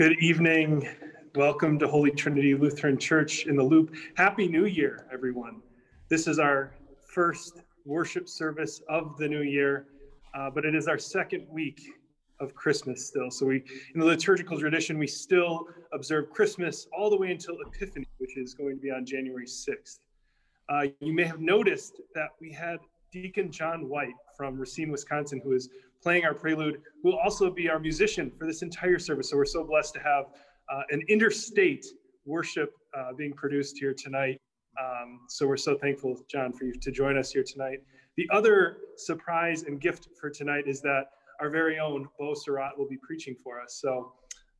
Good evening. Welcome to Holy Trinity Lutheran Church in the Loop. Happy New Year, everyone. This is our first worship service of the new year, uh, but it is our second week of Christmas still. So we, in the liturgical tradition, we still observe Christmas all the way until Epiphany, which is going to be on January 6th. Uh, you may have noticed that we had Deacon John White from Racine, Wisconsin, who is playing our prelude, who will also be our musician for this entire service. So we're so blessed to have uh, an interstate worship uh, being produced here tonight. Um, so we're so thankful, John, for you to join us here tonight. The other surprise and gift for tonight is that our very own Bo Surratt will be preaching for us. So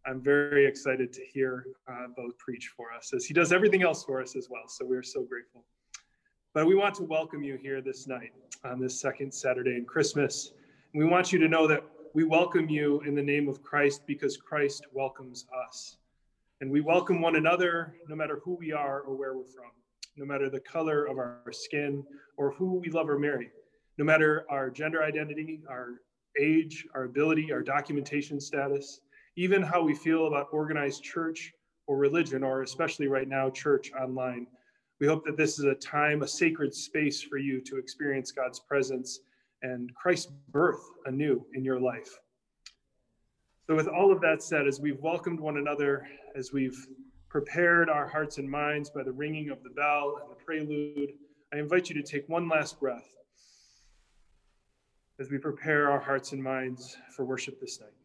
I'm very excited to hear uh, Bo preach for us as he does everything else for us as well. So we're so grateful. But we want to welcome you here this night on this second Saturday in Christmas. We want you to know that we welcome you in the name of Christ because Christ welcomes us. And we welcome one another no matter who we are or where we're from, no matter the color of our skin or who we love or marry, no matter our gender identity, our age, our ability, our documentation status, even how we feel about organized church or religion, or especially right now, church online. We hope that this is a time, a sacred space for you to experience God's presence and Christ's birth anew in your life. So, with all of that said, as we've welcomed one another, as we've prepared our hearts and minds by the ringing of the bell and the prelude, I invite you to take one last breath as we prepare our hearts and minds for worship this night.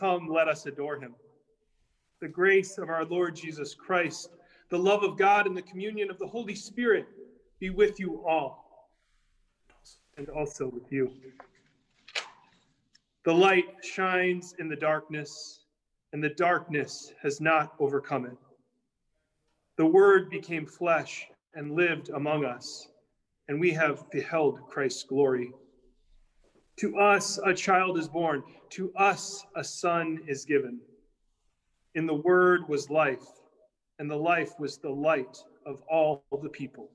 Come, let us adore him. The grace of our Lord Jesus Christ, the love of God, and the communion of the Holy Spirit be with you all, and also with you. The light shines in the darkness, and the darkness has not overcome it. The Word became flesh and lived among us, and we have beheld Christ's glory. To us a child is born, to us a son is given. In the Word was life, and the life was the light of all the people.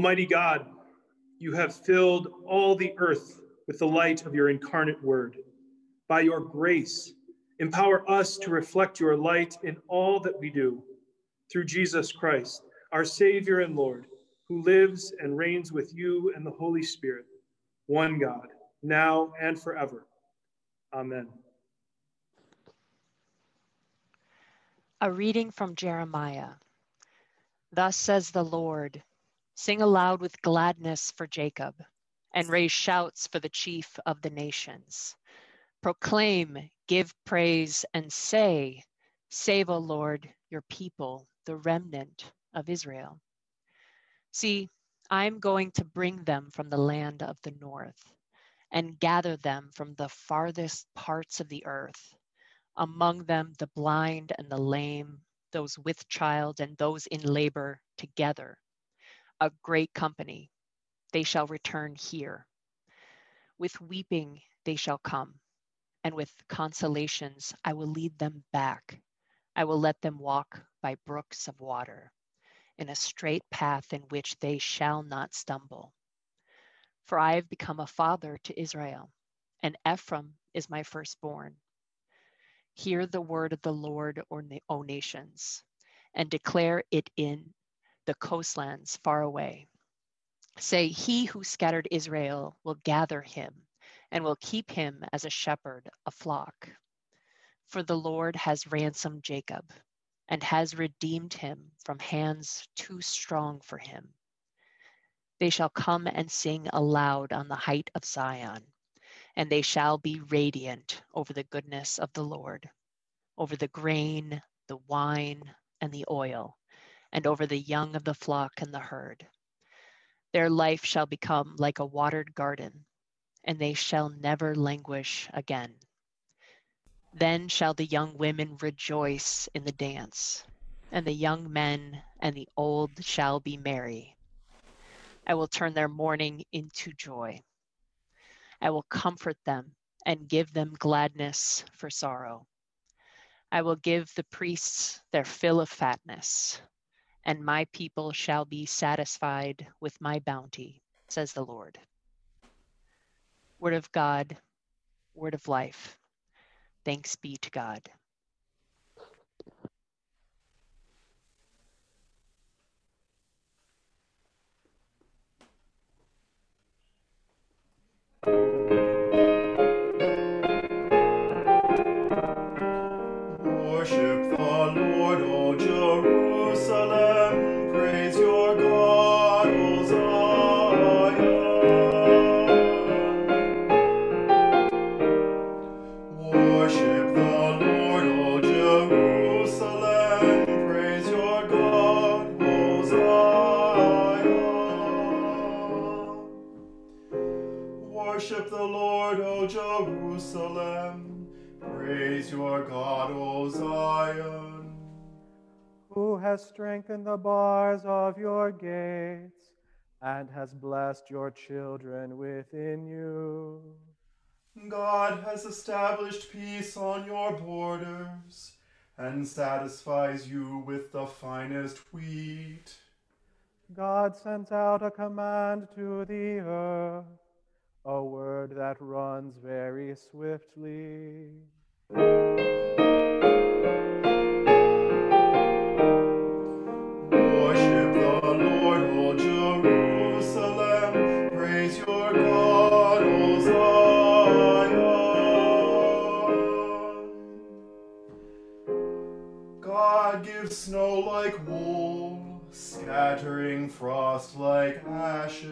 Almighty God, you have filled all the earth with the light of your incarnate word. By your grace, empower us to reflect your light in all that we do. Through Jesus Christ, our Savior and Lord, who lives and reigns with you and the Holy Spirit, one God, now and forever. Amen. A reading from Jeremiah. Thus says the Lord Sing aloud with gladness for Jacob, and raise shouts for the chief of the nations. Proclaim, give praise, and say, Save, O Lord, your people, the remnant of Israel. See, I am going to bring them from the land of the north and gather them from the farthest parts of the earth, among them the blind and the lame, those with child and those in labor together a great company. They shall return here. With weeping they shall come, and with consolations I will lead them back. I will let them walk by brooks of water, in a straight path in which they shall not stumble. For I have become a father to Israel, and Ephraim is my firstborn. Hear the word of the Lord, O nations, and declare it in the coastlands far away. Say, He who scattered Israel will gather him and will keep him as a shepherd a flock. For the Lord has ransomed Jacob and has redeemed him from hands too strong for him. They shall come and sing aloud on the height of Zion, and they shall be radiant over the goodness of the Lord, over the grain, the wine, and the oil and over the young of the flock and the herd. Their life shall become like a watered garden, and they shall never languish again. Then shall the young women rejoice in the dance, and the young men and the old shall be merry. I will turn their mourning into joy. I will comfort them and give them gladness for sorrow. I will give the priests their fill of fatness, and my people shall be satisfied with my bounty, says the Lord. Word of God, word of life. Thanks be to God. Has strengthened the bars of your gates and has blessed your children within you. God has established peace on your borders and satisfies you with the finest wheat. God sends out a command to the earth, a word that runs very swiftly. Snow like wool, scattering frost like ashes.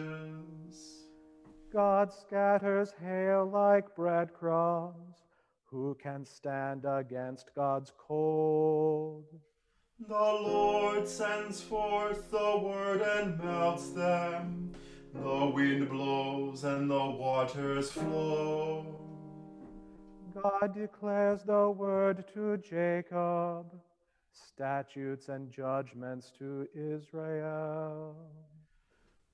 God scatters hail like breadcrumbs. Who can stand against God's cold? The Lord sends forth the word and melts them. The wind blows and the waters flow. God declares the word to Jacob statutes and judgments to Israel.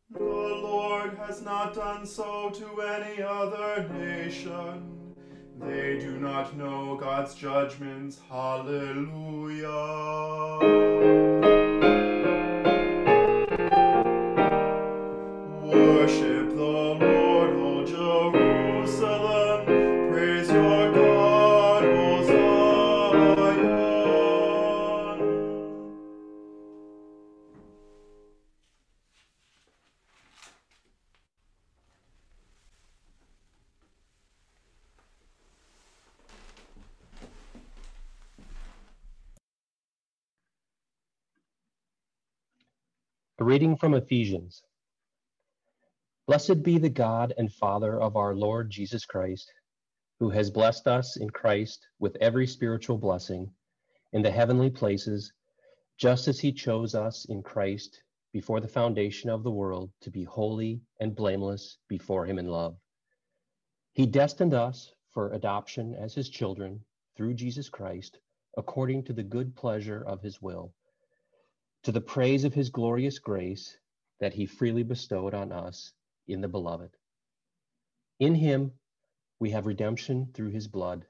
The Lord has not done so to any other nation. They do not know God's judgments. Hallelujah. Reading from Ephesians. Blessed be the God and Father of our Lord Jesus Christ, who has blessed us in Christ with every spiritual blessing in the heavenly places, just as he chose us in Christ before the foundation of the world to be holy and blameless before him in love. He destined us for adoption as his children through Jesus Christ, according to the good pleasure of his will to the praise of his glorious grace that he freely bestowed on us in the beloved. In him we have redemption through his blood,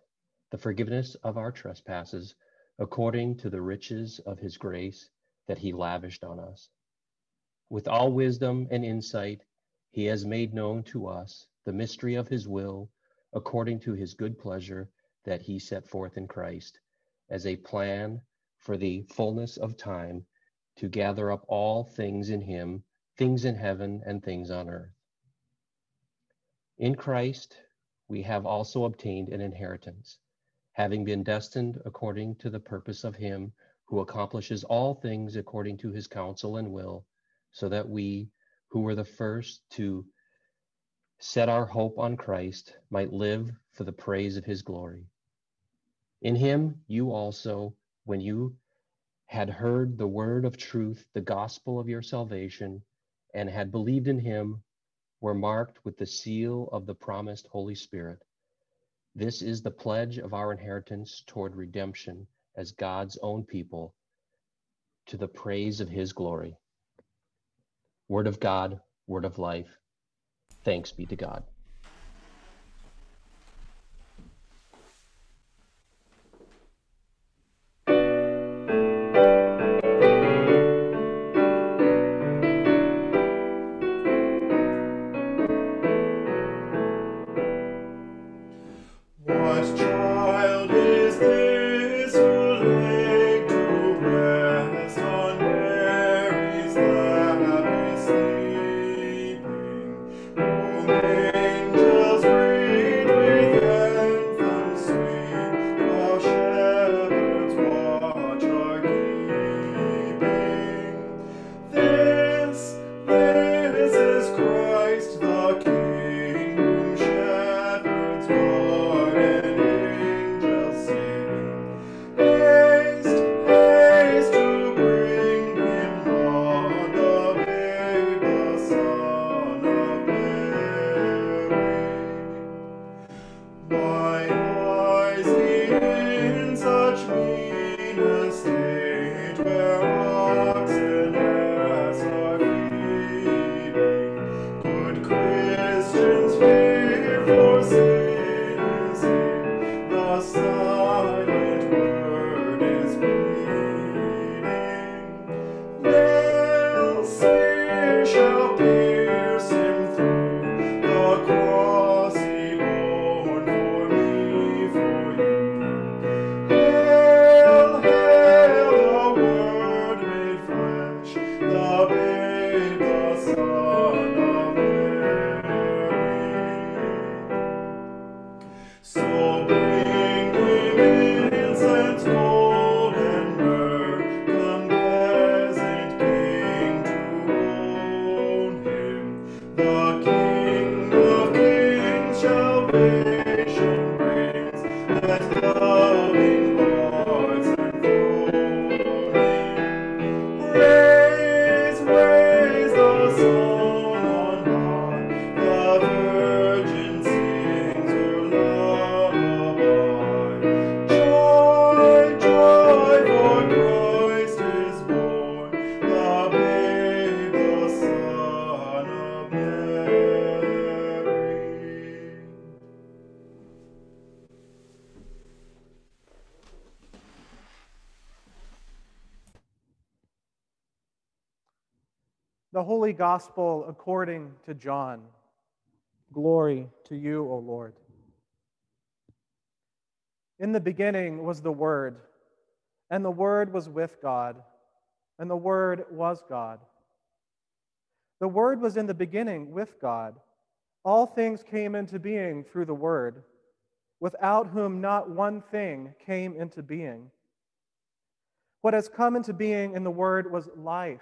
the forgiveness of our trespasses, according to the riches of his grace that he lavished on us. With all wisdom and insight, he has made known to us the mystery of his will, according to his good pleasure that he set forth in Christ, as a plan for the fullness of time to gather up all things in him, things in heaven and things on earth. In Christ, we have also obtained an inheritance, having been destined according to the purpose of him who accomplishes all things according to his counsel and will, so that we, who were the first to set our hope on Christ, might live for the praise of his glory. In him, you also, when you had heard the word of truth, the gospel of your salvation, and had believed in him, were marked with the seal of the promised Holy Spirit. This is the pledge of our inheritance toward redemption as God's own people to the praise of his glory. Word of God, word of life. Thanks be to God. The Holy Gospel according to John. Glory to you, O Lord. In the beginning was the Word, and the Word was with God, and the Word was God. The Word was in the beginning with God. All things came into being through the Word, without whom not one thing came into being. What has come into being in the Word was life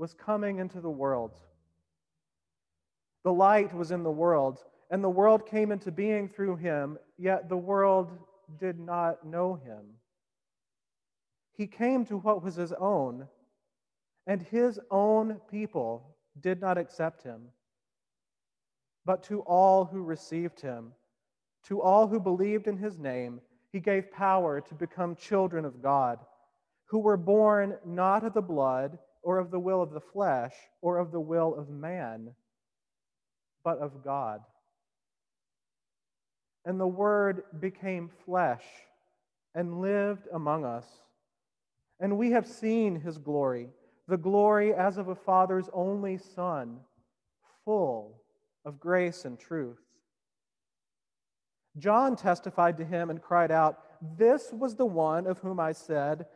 was coming into the world. The light was in the world, and the world came into being through him, yet the world did not know him. He came to what was his own, and his own people did not accept him. But to all who received him, to all who believed in his name, he gave power to become children of God, who were born not of the blood or of the will of the flesh, or of the will of man, but of God. And the Word became flesh and lived among us. And we have seen his glory, the glory as of a Father's only Son, full of grace and truth. John testified to him and cried out, This was the one of whom I said,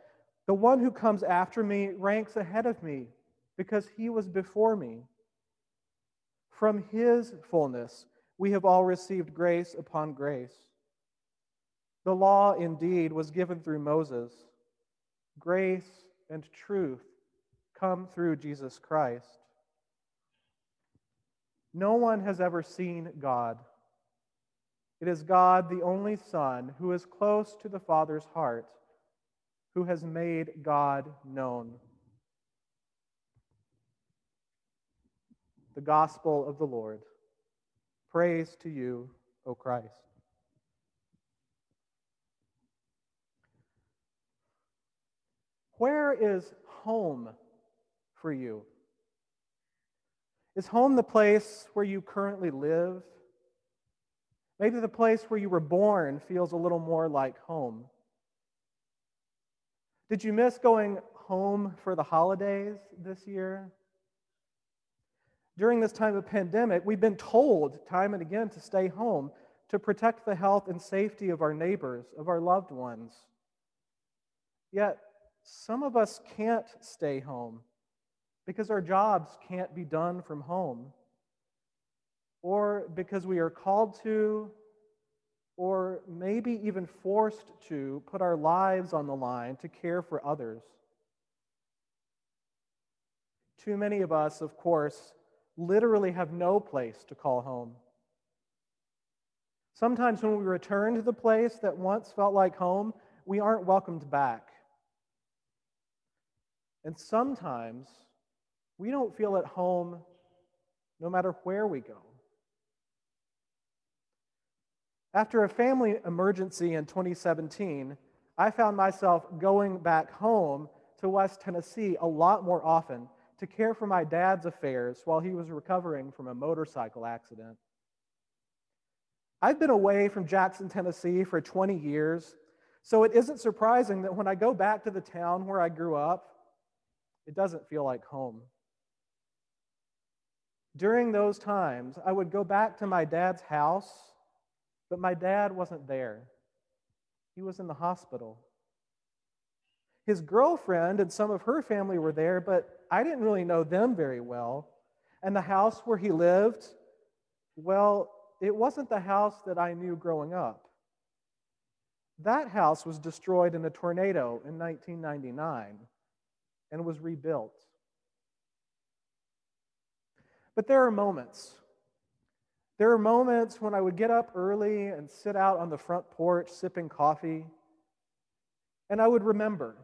the one who comes after me ranks ahead of me because he was before me. From his fullness, we have all received grace upon grace. The law indeed was given through Moses. Grace and truth come through Jesus Christ. No one has ever seen God. It is God, the only Son, who is close to the Father's heart who has made God known. The gospel of the Lord. Praise to you, O Christ. Where is home for you? Is home the place where you currently live? Maybe the place where you were born feels a little more like home. Did you miss going home for the holidays this year? During this time of pandemic, we've been told time and again to stay home to protect the health and safety of our neighbors, of our loved ones. Yet, some of us can't stay home because our jobs can't be done from home, or because we are called to or maybe even forced to put our lives on the line to care for others. Too many of us, of course, literally have no place to call home. Sometimes when we return to the place that once felt like home, we aren't welcomed back. And sometimes we don't feel at home no matter where we go. After a family emergency in 2017, I found myself going back home to West Tennessee a lot more often to care for my dad's affairs while he was recovering from a motorcycle accident. I've been away from Jackson, Tennessee for 20 years, so it isn't surprising that when I go back to the town where I grew up, it doesn't feel like home. During those times, I would go back to my dad's house but my dad wasn't there, he was in the hospital. His girlfriend and some of her family were there, but I didn't really know them very well. And the house where he lived, well, it wasn't the house that I knew growing up. That house was destroyed in a tornado in 1999 and was rebuilt. But there are moments there are moments when I would get up early and sit out on the front porch sipping coffee, and I would remember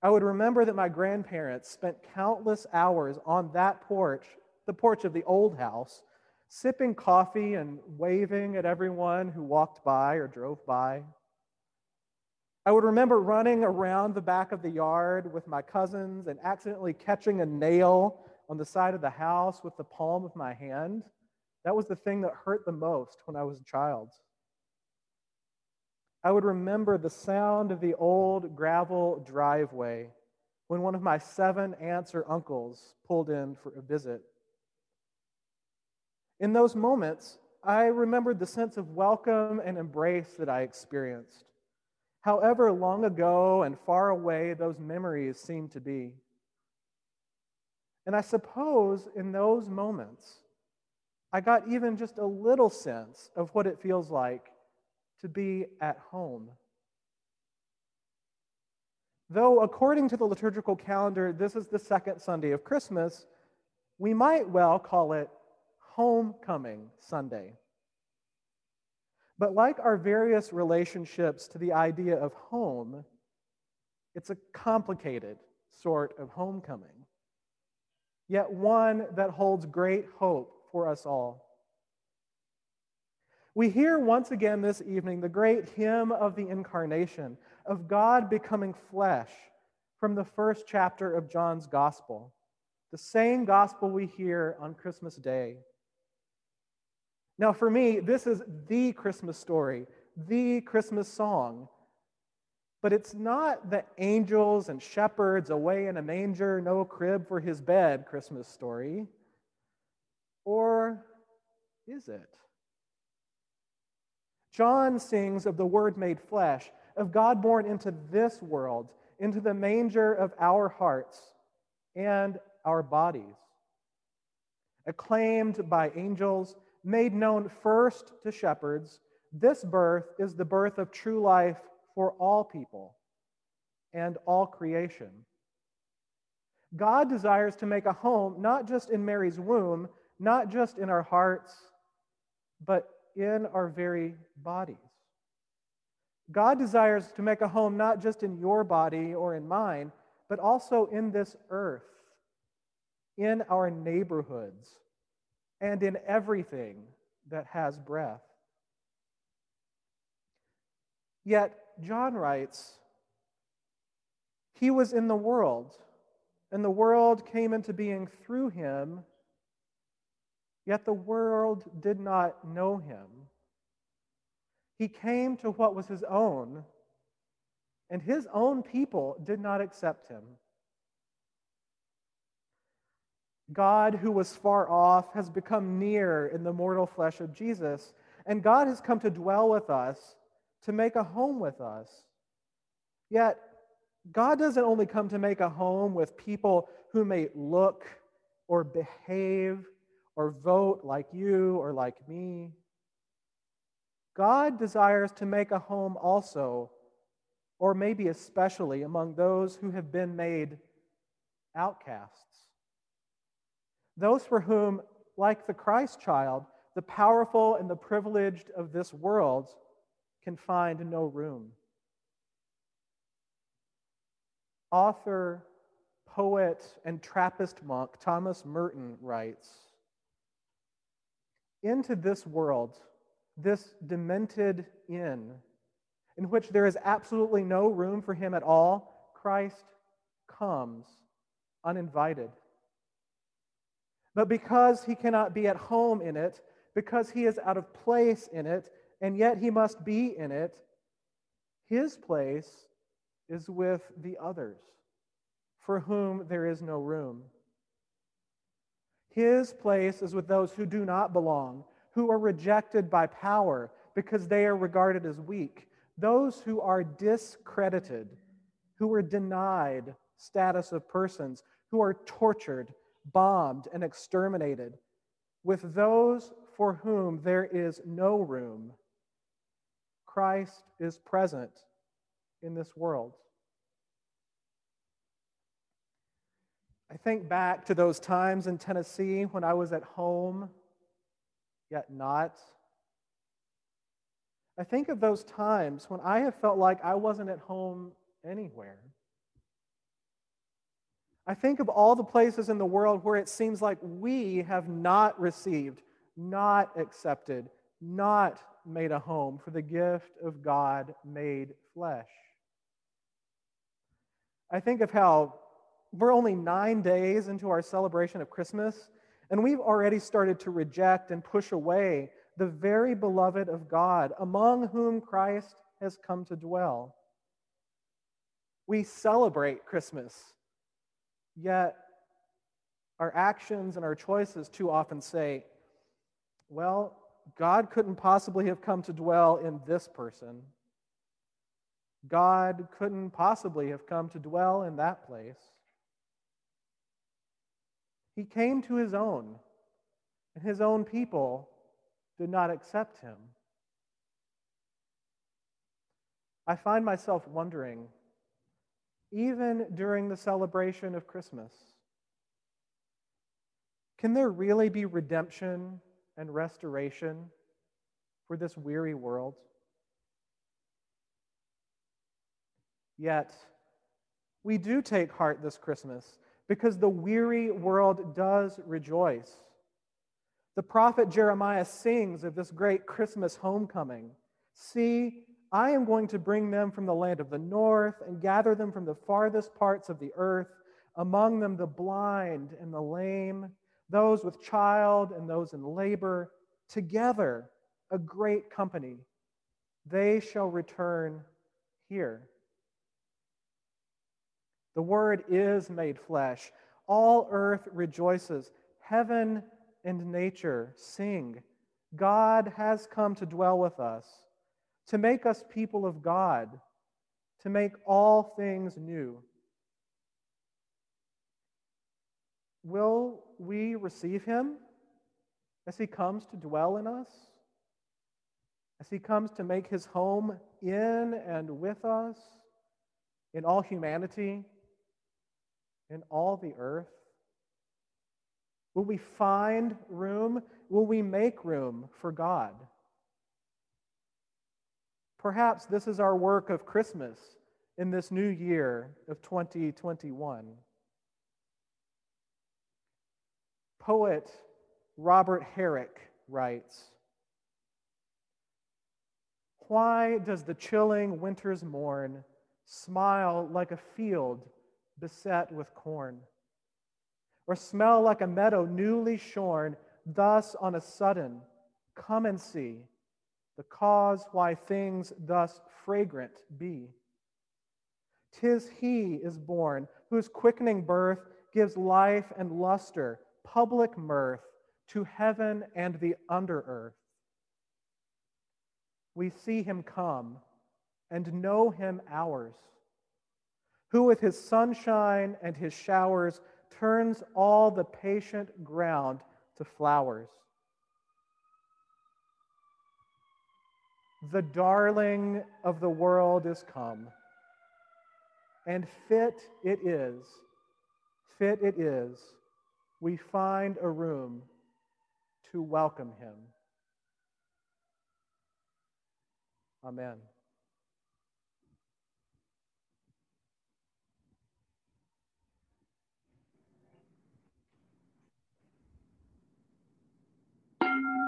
I would remember that my grandparents spent countless hours on that porch, the porch of the old house, sipping coffee and waving at everyone who walked by or drove by. I would remember running around the back of the yard with my cousins and accidentally catching a nail on the side of the house with the palm of my hand. That was the thing that hurt the most when I was a child. I would remember the sound of the old gravel driveway when one of my seven aunts or uncles pulled in for a visit. In those moments, I remembered the sense of welcome and embrace that I experienced, however long ago and far away those memories seem to be. And I suppose in those moments, I got even just a little sense of what it feels like to be at home. Though, according to the liturgical calendar, this is the second Sunday of Christmas, we might well call it Homecoming Sunday. But like our various relationships to the idea of home, it's a complicated sort of homecoming, yet one that holds great hope for us all. We hear once again this evening the great hymn of the incarnation, of God becoming flesh from the first chapter of John's gospel, the same gospel we hear on Christmas Day. Now, for me, this is the Christmas story, the Christmas song. But it's not the angels and shepherds away in a manger, no crib for his bed Christmas story. Or is it? John sings of the Word made flesh, of God born into this world, into the manger of our hearts and our bodies. Acclaimed by angels, made known first to shepherds, this birth is the birth of true life for all people and all creation. God desires to make a home not just in Mary's womb, not just in our hearts, but in our very bodies. God desires to make a home not just in your body or in mine, but also in this earth, in our neighborhoods, and in everything that has breath. Yet, John writes, He was in the world, and the world came into being through him Yet the world did not know him. He came to what was his own, and his own people did not accept him. God, who was far off, has become near in the mortal flesh of Jesus, and God has come to dwell with us, to make a home with us. Yet, God doesn't only come to make a home with people who may look or behave or vote like you or like me. God desires to make a home also, or maybe especially among those who have been made outcasts. Those for whom, like the Christ child, the powerful and the privileged of this world can find no room. Author, poet, and Trappist monk Thomas Merton writes into this world, this demented inn, in which there is absolutely no room for him at all, Christ comes uninvited. But because he cannot be at home in it, because he is out of place in it, and yet he must be in it, his place is with the others, for whom there is no room. His place is with those who do not belong, who are rejected by power because they are regarded as weak, those who are discredited, who are denied status of persons, who are tortured, bombed, and exterminated, with those for whom there is no room. Christ is present in this world. I think back to those times in Tennessee when I was at home, yet not. I think of those times when I have felt like I wasn't at home anywhere. I think of all the places in the world where it seems like we have not received, not accepted, not made a home for the gift of God made flesh. I think of how we're only nine days into our celebration of Christmas, and we've already started to reject and push away the very beloved of God, among whom Christ has come to dwell. We celebrate Christmas, yet our actions and our choices too often say, well, God couldn't possibly have come to dwell in this person. God couldn't possibly have come to dwell in that place. He came to his own, and his own people did not accept him. I find myself wondering, even during the celebration of Christmas, can there really be redemption and restoration for this weary world? Yet, we do take heart this Christmas because the weary world does rejoice. The prophet Jeremiah sings of this great Christmas homecoming. See, I am going to bring them from the land of the north and gather them from the farthest parts of the earth, among them the blind and the lame, those with child and those in labor, together a great company. They shall return here. The Word is made flesh. All earth rejoices. Heaven and nature sing. God has come to dwell with us, to make us people of God, to make all things new. Will we receive him as he comes to dwell in us? As he comes to make his home in and with us, in all humanity? In all the earth? Will we find room? Will we make room for God? Perhaps this is our work of Christmas in this new year of 2021. Poet Robert Herrick writes Why does the chilling winter's morn smile like a field beset with corn, or smell like a meadow newly shorn, thus on a sudden, come and see the cause why things thus fragrant be. Tis he is born, whose quickening birth gives life and luster, public mirth to heaven and the under earth. We see him come and know him ours who with his sunshine and his showers turns all the patient ground to flowers. The darling of the world is come, and fit it is, fit it is, we find a room to welcome him. Amen. Bye.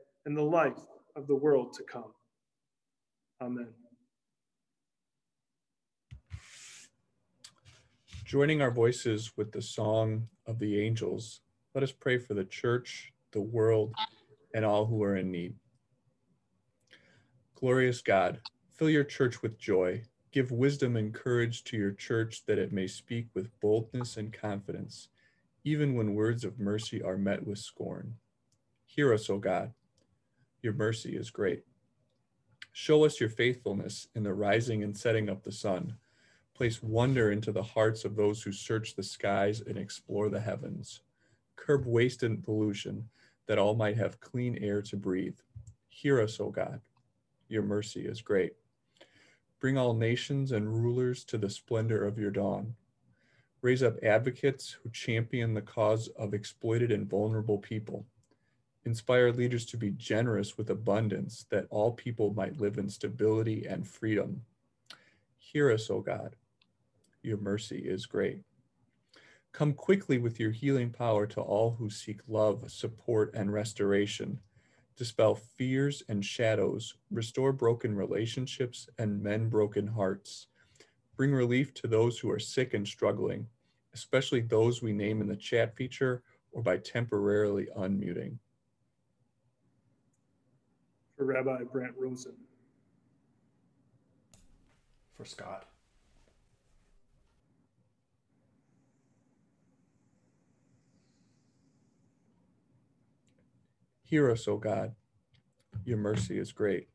and the life of the world to come. Amen. Joining our voices with the song of the angels, let us pray for the church, the world, and all who are in need. Glorious God, fill your church with joy. Give wisdom and courage to your church that it may speak with boldness and confidence, even when words of mercy are met with scorn. Hear us, O God your mercy is great. Show us your faithfulness in the rising and setting of the sun. Place wonder into the hearts of those who search the skies and explore the heavens. Curb waste and pollution, that all might have clean air to breathe. Hear us, O God. Your mercy is great. Bring all nations and rulers to the splendor of your dawn. Raise up advocates who champion the cause of exploited and vulnerable people inspire leaders to be generous with abundance that all people might live in stability and freedom. Hear us, O God. Your mercy is great. Come quickly with your healing power to all who seek love, support, and restoration. Dispel fears and shadows, restore broken relationships and mend broken hearts. Bring relief to those who are sick and struggling, especially those we name in the chat feature or by temporarily unmuting for Rabbi Brant Rosen. For Scott. Hear us, O God. Your mercy is great.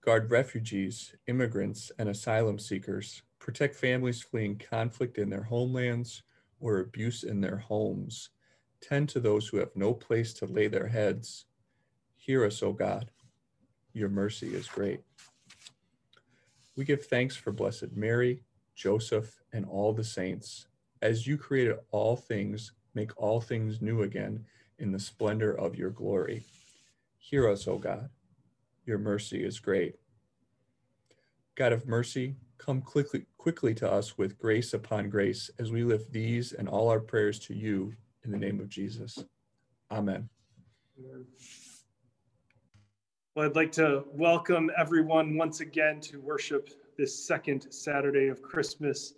Guard refugees, immigrants, and asylum seekers. Protect families fleeing conflict in their homelands or abuse in their homes. Tend to those who have no place to lay their heads. Hear us, O God. Your mercy is great. We give thanks for Blessed Mary, Joseph, and all the saints. As you created all things, make all things new again in the splendor of your glory. Hear us, O God. Your mercy is great. God of mercy, come quickly, quickly to us with grace upon grace as we lift these and all our prayers to you in the name of Jesus. Amen. Amen. Well, I'd like to welcome everyone once again to worship this second Saturday of Christmas.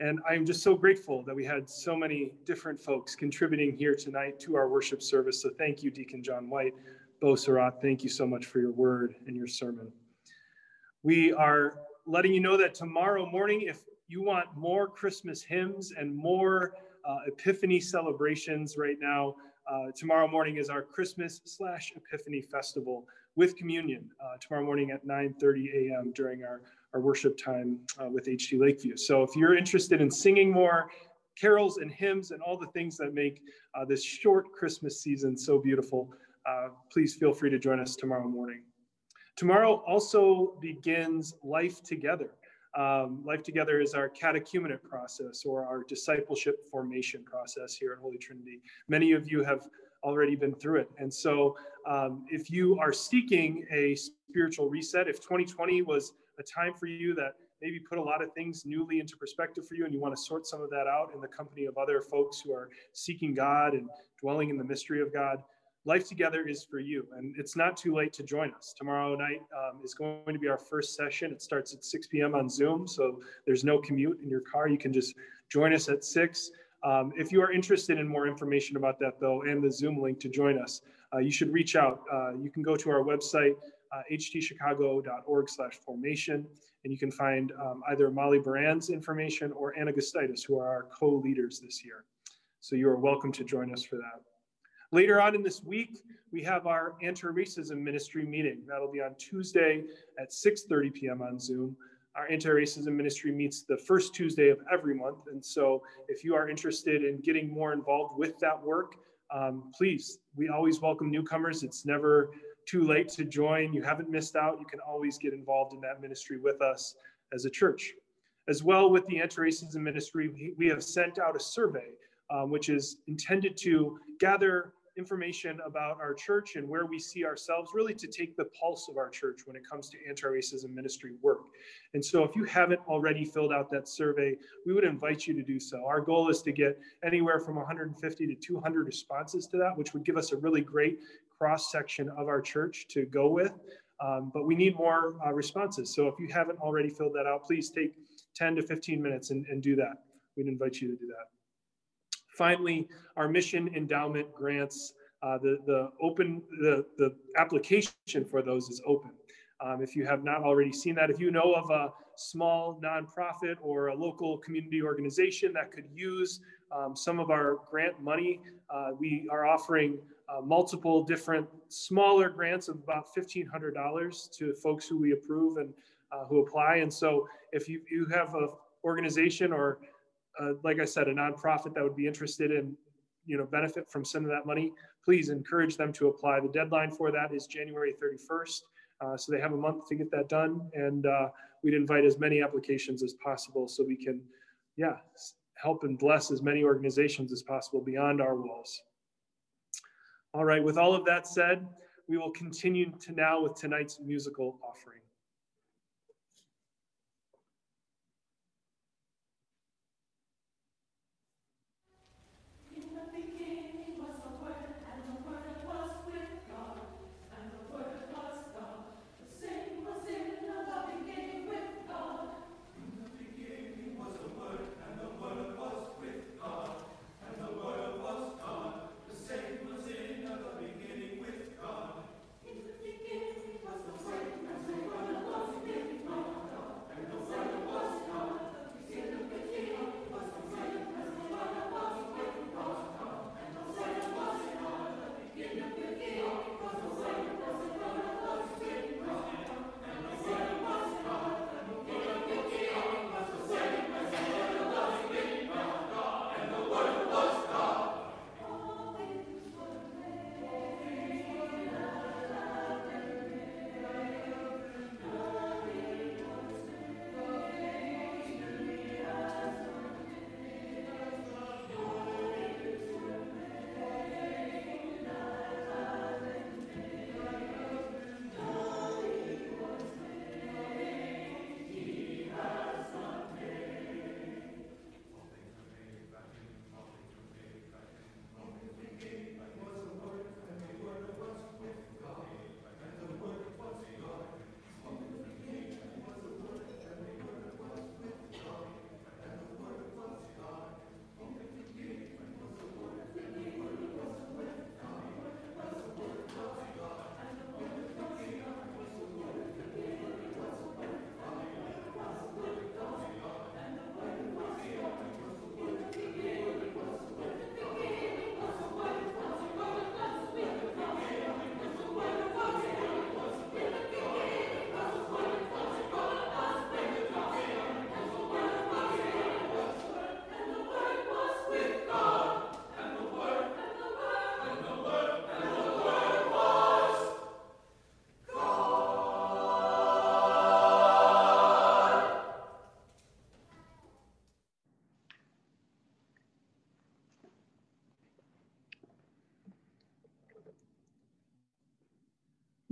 And I'm just so grateful that we had so many different folks contributing here tonight to our worship service. So thank you, Deacon John White, Bo Surratt. Thank you so much for your word and your sermon. We are letting you know that tomorrow morning, if you want more Christmas hymns and more uh, Epiphany celebrations right now, uh, tomorrow morning is our Christmas slash Epiphany festival with communion uh, tomorrow morning at 9.30 a.m. during our, our worship time uh, with HT Lakeview. So if you're interested in singing more carols and hymns and all the things that make uh, this short Christmas season so beautiful, uh, please feel free to join us tomorrow morning. Tomorrow also begins Life Together. Um, Life Together is our catechumenate process or our discipleship formation process here at Holy Trinity. Many of you have already been through it. And so, um, if you are seeking a spiritual reset, if 2020 was a time for you that maybe put a lot of things newly into perspective for you and you want to sort some of that out in the company of other folks who are seeking God and dwelling in the mystery of God, Life Together is for you. And it's not too late to join us. Tomorrow night um, is going to be our first session. It starts at 6 p.m. on Zoom. So there's no commute in your car. You can just join us at 6. Um, if you are interested in more information about that, though, and the Zoom link to join us, uh, you should reach out. Uh, you can go to our website, uh, htchicago.org slash formation, and you can find um, either Molly Baran's information or Anna Gustitis, who are our co-leaders this year. So you are welcome to join us for that. Later on in this week, we have our anti-racism ministry meeting. That'll be on Tuesday at 6.30 p.m. on Zoom. Our anti-racism ministry meets the first Tuesday of every month. And so if you are interested in getting more involved with that work, um, please, we always welcome newcomers. It's never too late to join. You haven't missed out. You can always get involved in that ministry with us as a church. As well with the anti-racism ministry, we, have sent out a survey, um, which is intended to gather information about our church and where we see ourselves, really to take the pulse of our church when it comes to anti racism ministry work. And so, if you haven't already filled out that survey, we would invite you to do so. Our goal is to get anywhere from 150 to 200 responses to that, which would give us a really great cross section of our church to go with. Um, but we need more uh, responses. So, if you haven't already filled that out, please take 10 to 15 minutes and, and do that. We'd invite you to do that. Finally, our mission endowment grants, uh, the, the open, the, the application for those is open. Um, if you have not already seen that, if you know of a small nonprofit or a local community organization that could use um, some of our grant money, uh, we are offering uh, multiple different smaller grants of about $1,500 to folks who we approve and uh, who apply. And so if you, you have an organization or uh, like I said, a nonprofit that would be interested in, you know, benefit from some of that money, please encourage them to apply. The deadline for that is January 31st. Uh, so they have a month to get that done. And uh, we'd invite as many applications as possible so we can, yeah, help and bless as many organizations as possible beyond our walls. All right, with all of that said, we will continue to now with tonight's musical offering.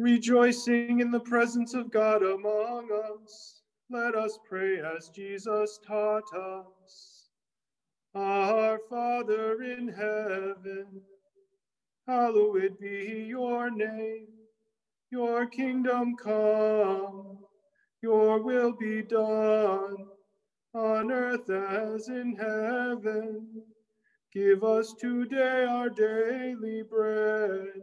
Rejoicing in the presence of God among us, let us pray as Jesus taught us. Our Father in heaven, hallowed be your name. Your kingdom come, your will be done, on earth as in heaven. Give us today our daily bread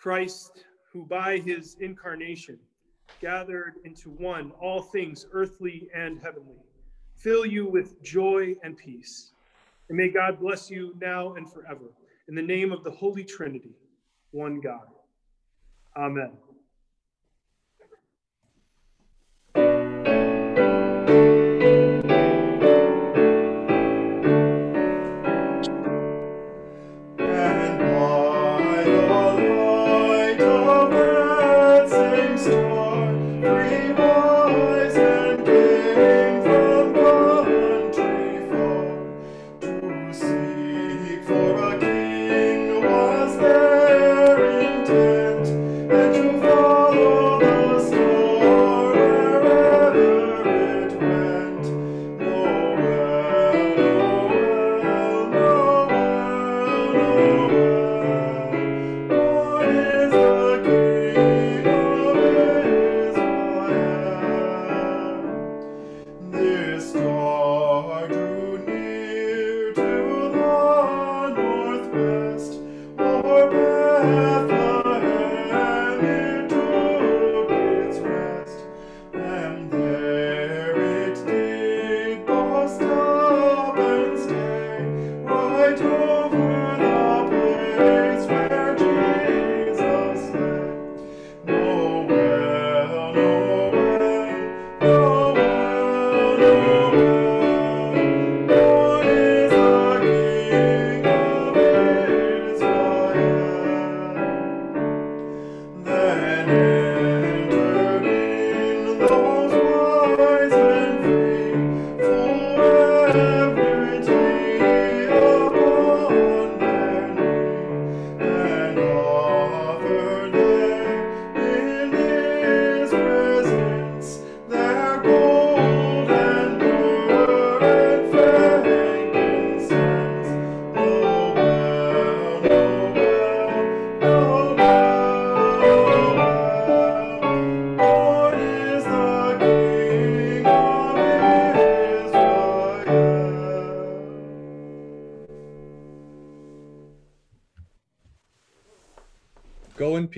Christ, who by his incarnation gathered into one all things earthly and heavenly, fill you with joy and peace. And may God bless you now and forever. In the name of the Holy Trinity, one God. Amen.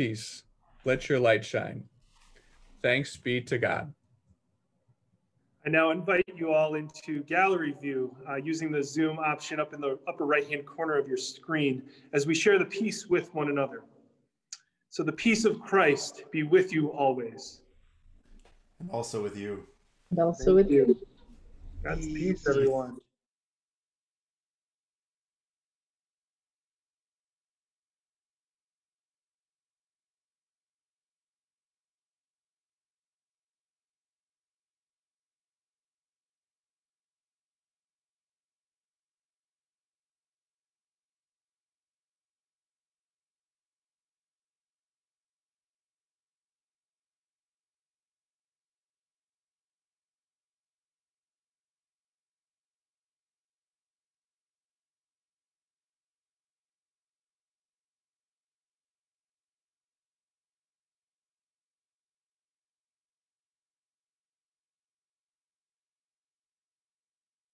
Peace. Let your light shine. Thanks be to God. I now invite you all into gallery view uh, using the Zoom option up in the upper right hand corner of your screen as we share the peace with one another. So the peace of Christ be with you always. And also with you. And also Thank with you. God's peace, everyone.